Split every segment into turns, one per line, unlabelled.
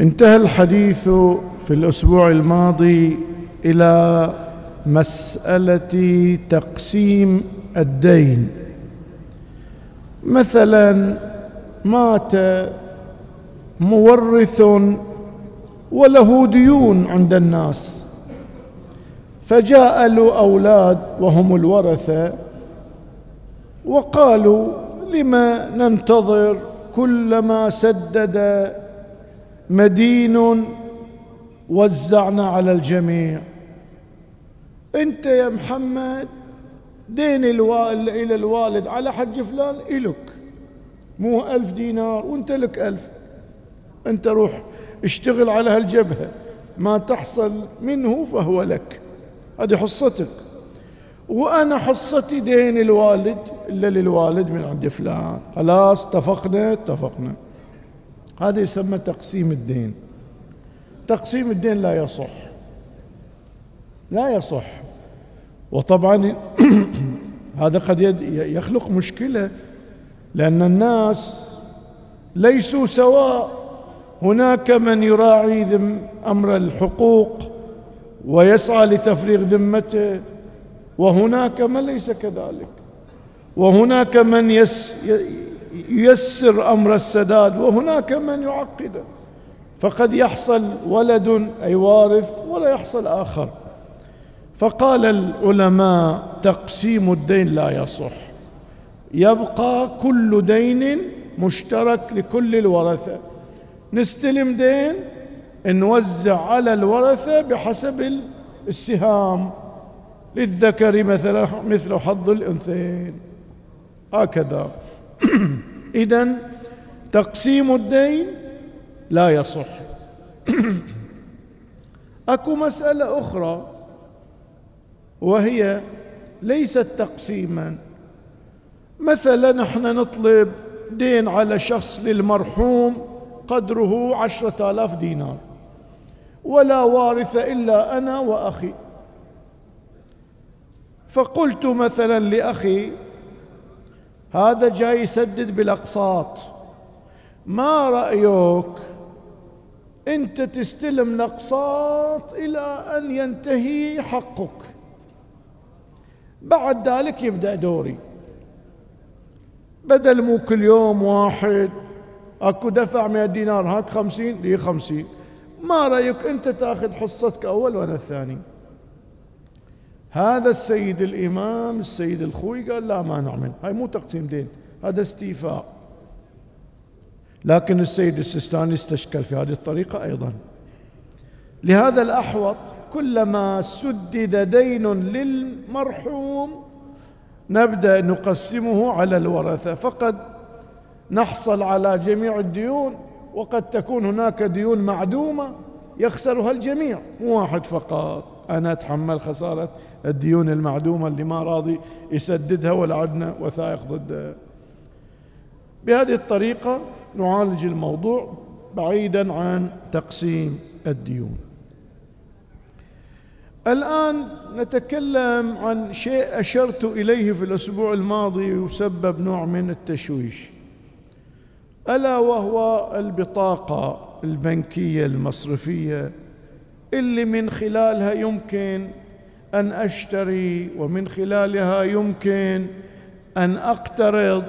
انتهى الحديث في الأسبوع الماضي إلى مسألة تقسيم الدين. مثلا مات مورث وله ديون عند الناس فجاء له أولاد وهم الورثة وقالوا لما ننتظر كلما سدد مدين وزعنا على الجميع. انت يا محمد دين إلى الوالد على حج فلان إلك. مو ألف دينار وانت لك ألف. انت روح اشتغل على هالجبهة. ما تحصل منه فهو لك. هذه حصتك. وأنا حصتي دين الوالد إلا للوالد من عند فلان. خلاص اتفقنا؟ اتفقنا. هذا يسمى تقسيم الدين. تقسيم الدين لا يصح. لا يصح. وطبعا هذا قد يخلق مشكلة لأن الناس ليسوا سواء. هناك من يراعي ذم أمر الحقوق ويسعى لتفريغ ذمته وهناك من ليس كذلك. وهناك من يس ييسر أمر السداد وهناك من يعقده فقد يحصل ولد أي وارث ولا يحصل آخر. فقال العلماء تقسيم الدين لا يصح. يبقى كل دين مشترك لكل الورثة. نستلم دين نوزع على الورثة بحسب السهام. للذكر مثلا مثل حظ الأنثيين. هكذا. إذا تقسيم الدين لا يصح. أكو مسألة أخرى وهي ليست تقسيما. مثلا نحن نطلب دين على شخص للمرحوم قدره عشرة آلاف دينار ولا وارث إلا أنا وأخي. فقلت مثلا لأخي هذا جاي يسدد بالأقساط. ما رأيك أنت تستلم الأقساط إلى أن ينتهي حقك؟ بعد ذلك يبدأ دوري. بدل مو كل يوم واحد أكو دفع 100 دينار هاك خمسين لي خمسين. ما رأيك أنت تأخذ حصتك أول وأنا الثاني؟ هذا السيد الإمام السيد الخوي قال لا ما نعمل هاي مو تقسيم دين هذا استيفاء. لكن السيد السيستاني استشكل في هذه الطريقة أيضا. لهذا الأحوط كلما سدد دين للمرحوم نبدأ نقسمه على الورثة. فقد نحصل على جميع الديون وقد تكون هناك ديون معدومة يخسرها الجميع مو واحد فقط. أنا أتحمل خسارة الديون المعدومة اللي ما راضي يسددها ولا عندنا وثائق ضدها بهذه الطريقة نعالج الموضوع بعيدا عن تقسيم الديون. الآن نتكلم عن شيء أشرت إليه في الأسبوع الماضي وسبب نوع من التشويش. ألا وهو البطاقة البنكية المصرفية اللي من خلالها يمكن أن أشتري ومن خلالها يمكن أن أقترض.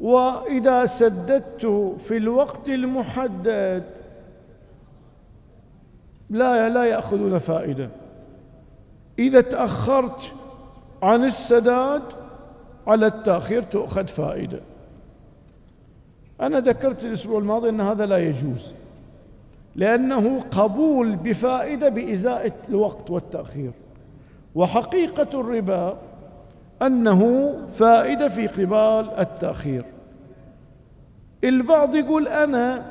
وإذا سددت في الوقت المحدد لا لا يأخذون فائدة. إذا تأخرت عن السداد على التأخير تؤخذ فائدة. أنا ذكرت الأسبوع الماضي أن هذا لا يجوز. لأنه قبول بفائدة بإزاءة الوقت والتأخير. وحقيقة الربا أنه فائدة في قبال التأخير. البعض يقول أنا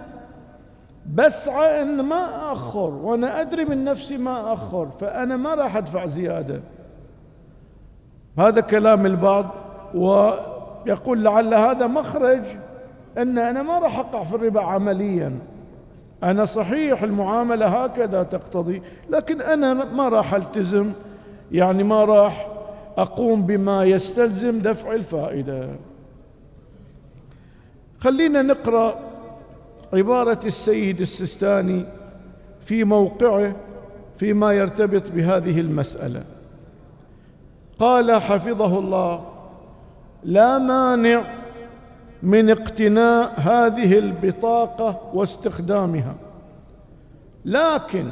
بسعى ان ما أخر وأنا أدري من نفسي ما أخر فأنا ما راح أدفع زيادة. هذا كلام البعض ويقول لعل هذا مخرج أن أنا ما راح أقع في الربا عمليا. أنا صحيح المعاملة هكذا تقتضي لكن أنا ما راح ألتزم يعني ما راح أقوم بما يستلزم دفع الفائدة. خلينا نقرأ عبارة السيد السستاني في موقعه فيما يرتبط بهذه المسألة. قال حفظه الله لا مانع من اقتناء هذه البطاقة واستخدامها. لكن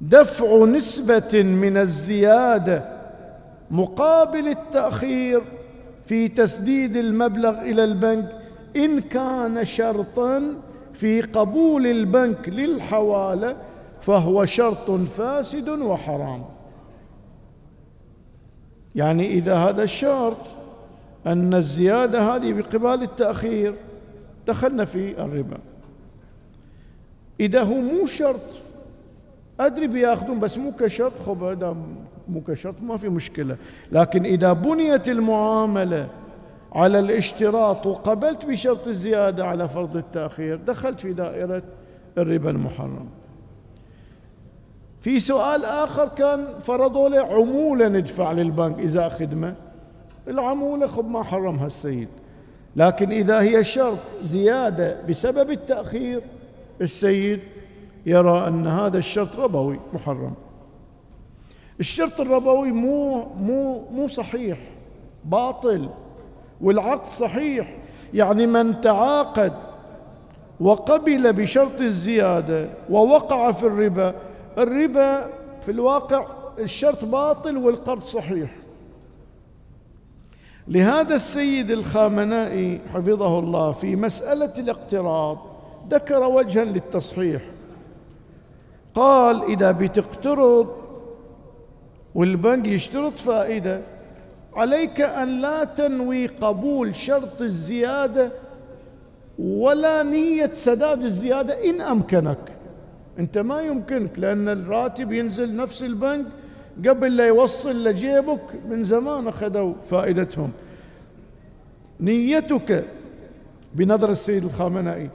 دفع نسبة من الزيادة مقابل التأخير في تسديد المبلغ إلى البنك إن كان شرطا في قبول البنك للحوالة فهو شرط فاسد وحرام. يعني إذا هذا الشرط أن الزيادة هذه بقبال التأخير. دخلنا في الربا. إذا هو مو شرط أدري بياخذون بس مو كشرط. خب هذا مو كشرط ما في مشكلة. لكن إذا بنيت المعاملة على الاشتراط وقبلت بشرط الزيادة على فرض التأخير دخلت في دائرة الربا المحرم. في سؤال آخر كان فرضوا له عمولة ندفع للبنك إذا خدمة. العمولة خب ما حرمها السيد. لكن إذا هي شرط زيادة بسبب التأخير السيد يرى أن هذا الشرط ربوي محرم. الشرط الربوي مو مو مو صحيح باطل والعقد صحيح. يعني من تعاقد وقبل بشرط الزيادة ووقع في الربا الربا في الواقع الشرط باطل والقرض صحيح. لهذا السيد الخامنائي حفظه الله في مسألة الاقتراض ذكر وجها للتصحيح. قال إذا بتقترض والبنك يشترط فائدة عليك أن لا تنوي قبول شرط الزيادة ولا نية سداد الزيادة إن أمكنك. أنت ما يمكنك لأن الراتب ينزل نفس البنك قبل لا يوصل لجيبك من زمان أخذوا فائدتهم. نيتك بنظر السيد الخامنائي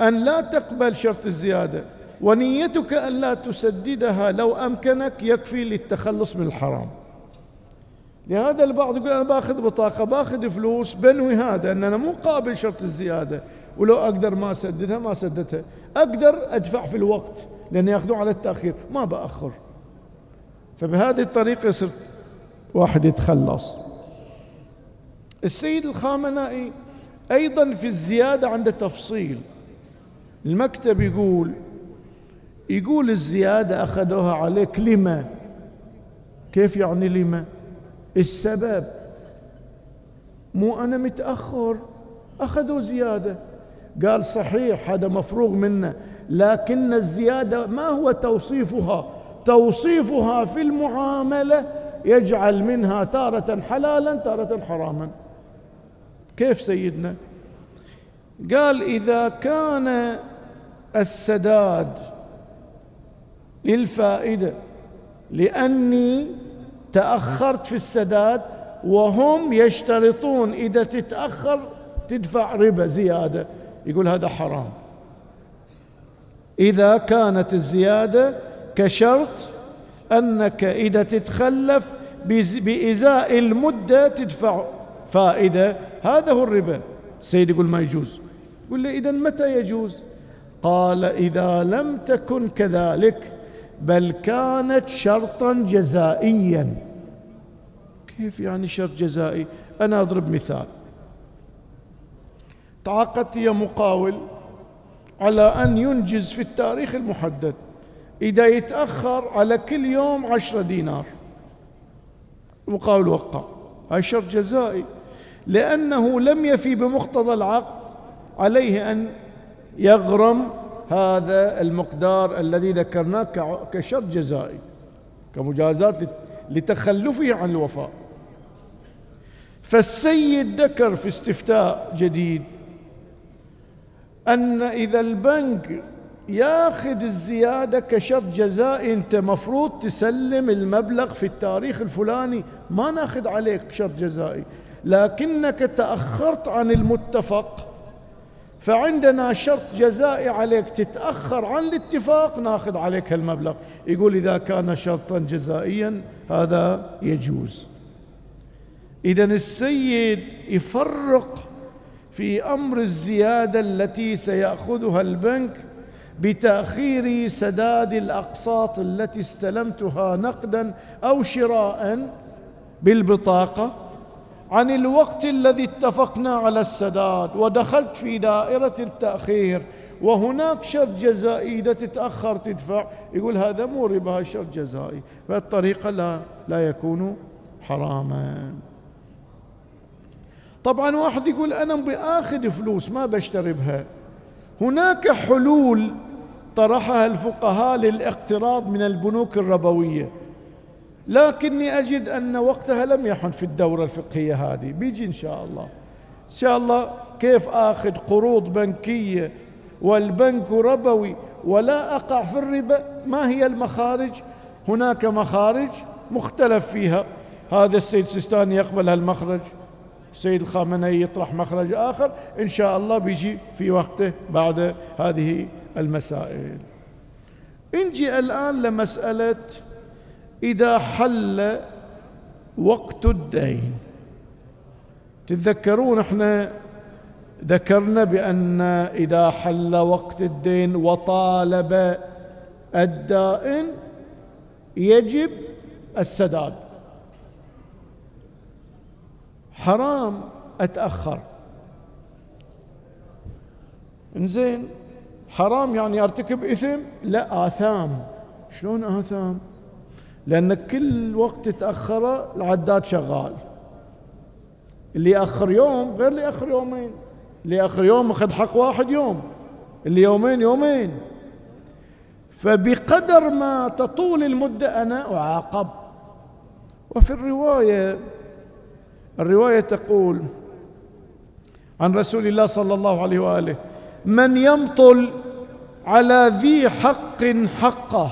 أن لا تقبل شرط الزيادة ونيتك أن لا تسددها لو أمكنك يكفي للتخلص من الحرام. لهذا البعض يقول أنا باخذ بطاقة باخذ فلوس بنوي هذا أن أنا مو قابل شرط الزيادة. ولو أقدر ما أسددها ما سددتها أقدر أدفع في الوقت لأن يأخذون على التأخير ما بأخر. فبهذه الطريقة يصير واحد يتخلص. السيد الخامنائي أيضا في الزيادة عنده تفصيل. المكتب يقول يقول الزيادة أخذوها عليك لما؟ كيف يعني لما؟ السبب. مو أنا متأخر أخذوا زيادة. قال صحيح هذا مفروغ منه لكن الزيادة ما هو توصيفها؟ توصيفها في المعاملة يجعل منها تارة حلالا تارة حراما. كيف سيدنا؟ قال إذا كان السداد للفائدة لأني تأخرت في السداد وهم يشترطون إذا تتأخر تدفع ربا زيادة. يقول هذا حرام. إذا كانت الزيادة كشرط أنك إذا تتخلف بإزاء المدة تدفع فائدة. هذا هو الربا. السيد يقول ما يجوز. يقول له إذا متى يجوز؟ قال إذا لم تكن كذلك بل كانت شرطا جزائيا. كيف يعني شرط جزائي؟ أنا أضرب مثال. تعاقدت يا مقاول على أن ينجز في التاريخ المحدد. إذا يتأخر على كل يوم عشرة دينار. المقاول وقع. هاي شرط جزائي. لأنه لم يفي بمقتضى العقد عليه أن يغرم هذا المقدار الذي ذكرناه كشرط جزائي كمجازات لتخلفه عن الوفاء. فالسيد ذكر في استفتاء جديد أن إذا البنك ياخذ الزيادة كشرط جزائي أنت مفروض تسلم المبلغ في التاريخ الفلاني. ما ناخذ عليك شرط جزائي. لكنك تأخرت عن المتفق. فعندنا شرط جزائي عليك. تتأخر عن الاتفاق ناخذ عليك المبلغ. يقول إذا كان شرطا جزائيا هذا يجوز. إذا السيد يفرق في أمر الزيادة التي سيأخذها البنك بتأخير سداد الأقساط التي استلمتها نقدا أو شراء بالبطاقة عن الوقت الذي اتفقنا على السداد ودخلت في دائرة التأخير وهناك شرط جزائي إذا تتأخر تدفع. يقول هذا مو ربا شرط جزائي. فالطريقة لا لا يكون حراما. طبعا واحد يقول أنا باخذ فلوس ما بشتري بها. هناك حلول طرحها الفقهاء للاقتراض من البنوك الربوية. لكني أجد أن وقتها لم يحن في الدورة الفقهية هذه. بيجي إن شاء الله. إن شاء الله كيف آخذ قروض بنكية والبنك ربوي ولا أقع في الربا؟ ما هي المخارج؟ هناك مخارج مختلف فيها. هذا السيد سيستاني يقبل هالمخرج. السيد الخامنئي يطرح مخرج آخر. إن شاء الله بيجي في وقته بعد هذه المسائل. نجي الآن لمسألة إذا حل وقت الدين. تتذكرون إحنا ذكرنا بأن إذا حل وقت الدين وطالب الدائن يجب السداد. حرام أتأخر. انزين حرام يعني أرتكب إثم؟ لا آثام. شلون آثام؟ لأن كل وقت تاخره العداد شغال. اللي يأخر يوم غير اللي يأخر يومين. اللي يأخر يوم أخذ حق واحد يوم. اللي يومين يومين. فبقدر ما تطول المدة أنا أعاقب. وفي الرواية الرواية تقول عن رسول الله صلى الله عليه وآله من يمطل على ذي حق حقه.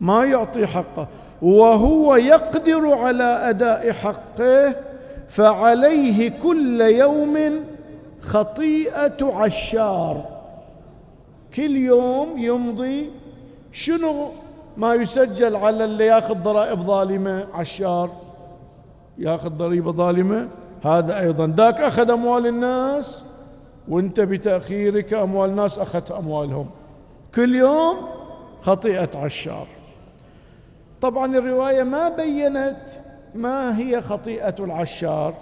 ما يعطي حقه. وهو يقدر على أداء حقه فعليه كل يوم خطيئة عشار. كل يوم يمضي شنو ما يسجل على اللي ياخذ ضرائب ظالمة عشار؟ ياخذ ضريبة ظالمة. هذا أيضا. ذاك أخذ أموال الناس. وانت بتأخيرك أموال الناس أخذت أموالهم. كل يوم خطيئة عشار. طبعا الرواية ما بينت ما هي خطيئة العشار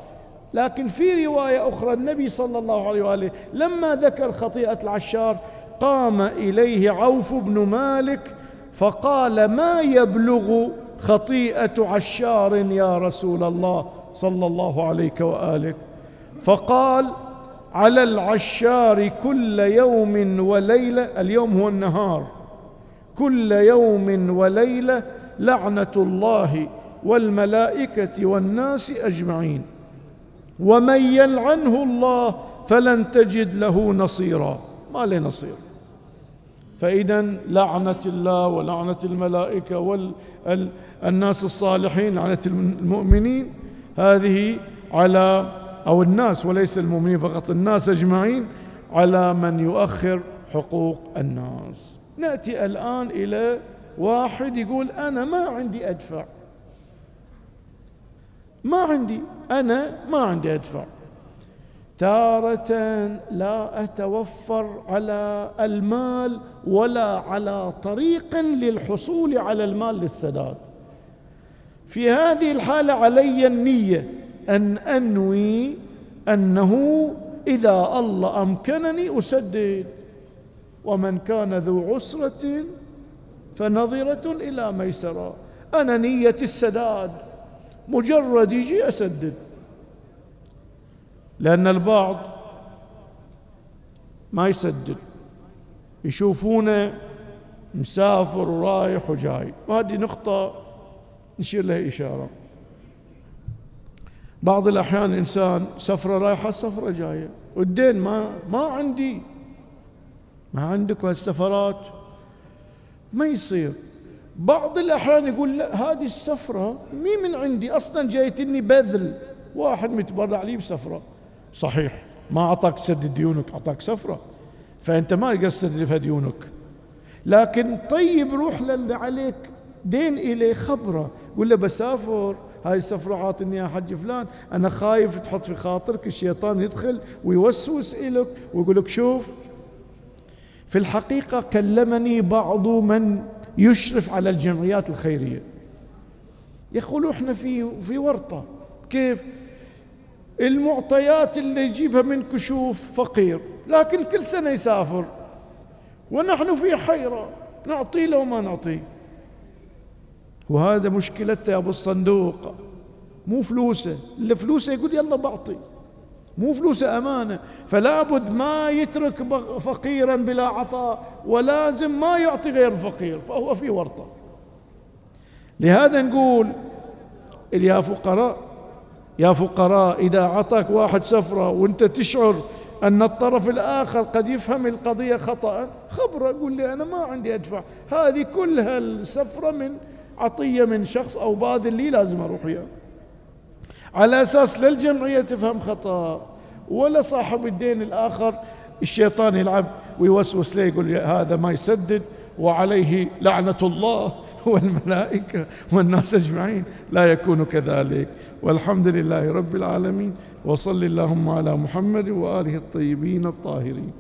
لكن في رواية أخرى النبي صلى الله عليه وآله لما ذكر خطيئة العشار قام إليه عوف بن مالك فقال ما يبلغ خطيئة عشار يا رسول الله صلى الله عليك واله فقال على العشار كل يوم وليلة اليوم هو النهار. كل يوم وليلة لعنة الله والملائكة والناس أجمعين. ومن يلعنه الله فلن تجد له نصيرا. ما له نصير. فإذا لعنة الله ولعنة الملائكة والناس الصالحين لعنة المؤمنين هذه على أو الناس وليس المؤمنين فقط الناس أجمعين على من يؤخر حقوق الناس. نأتي الآن إلى واحد يقول أنا ما عندي أدفع. ما عندي أنا ما عندي أدفع. تارة لا أتوفر على المال ولا على طريق للحصول على المال للسداد. في هذه الحالة علي النية أن أنوي أنه إذا الله أمكنني أسدد. ومن كان ذو عسرة فنظرة إلى ميسرة. أنا نية السداد مجرد يجي أسدد. لأن البعض ما يسدد. يشوفونه مسافر ورايح وجاي. وهذه نقطة نشير لها إشارة. بعض الأحيان إنسان سفرة رايحة سفرة جاية. والدين ما ما عندي. ما عندك هالسفرات. ما يصير. بعض الأحيان يقول لا هذه السفرة مي من عندي. أصلا جايتني بذل واحد متبرع لي بسفرة. صحيح. ما أعطاك تسدد ديونك أعطاك سفرة. فأنت ما تقدر تسدد ديونك. لكن طيب روح للي عليك. دين إليه خبرة. قول له بسافر. هاي السفرة عاطني يا حج فلان أنا خايف تحط في خاطرك الشيطان يدخل ويوسوس إلك ويقول لك شوف في الحقيقة كلمني بعض من يشرف على الجمعيات الخيرية. يقولوا إحنا في في ورطة. كيف؟ المعطيات اللي يجيبها من كشوف فقير لكن كل سنة يسافر ونحن في حيرة نعطيه لو ما نعطيه. وهذا مشكلته أبو الصندوق. مو فلوسه. اللي فلوسه يقول يلا بعطي. مو فلوسه أمانة. فلا بد ما يترك فقيرا بلا عطاء ولازم ما يعطي غير فقير فهو في ورطة. لهذا نقول يا فقراء يا فقراء إذا اعطاك واحد سفرة وأنت تشعر أن الطرف الآخر قد يفهم القضية خطأ خبره قول لي أنا ما عندي أدفع. هذه كلها السفرة من عطية من شخص أو باذل لي لازم أروح وياه. على أساس لا الجمعية تفهم خطأ ولا صاحب الدين الآخر الشيطان يلعب ويوسوس له يقول هذا ما يسدد وعليه لعنة الله والملائكة والناس أجمعين. لا يكون كذلك. والحمد لله رب العالمين. وصل اللهم على محمد وآله الطيبين الطاهرين.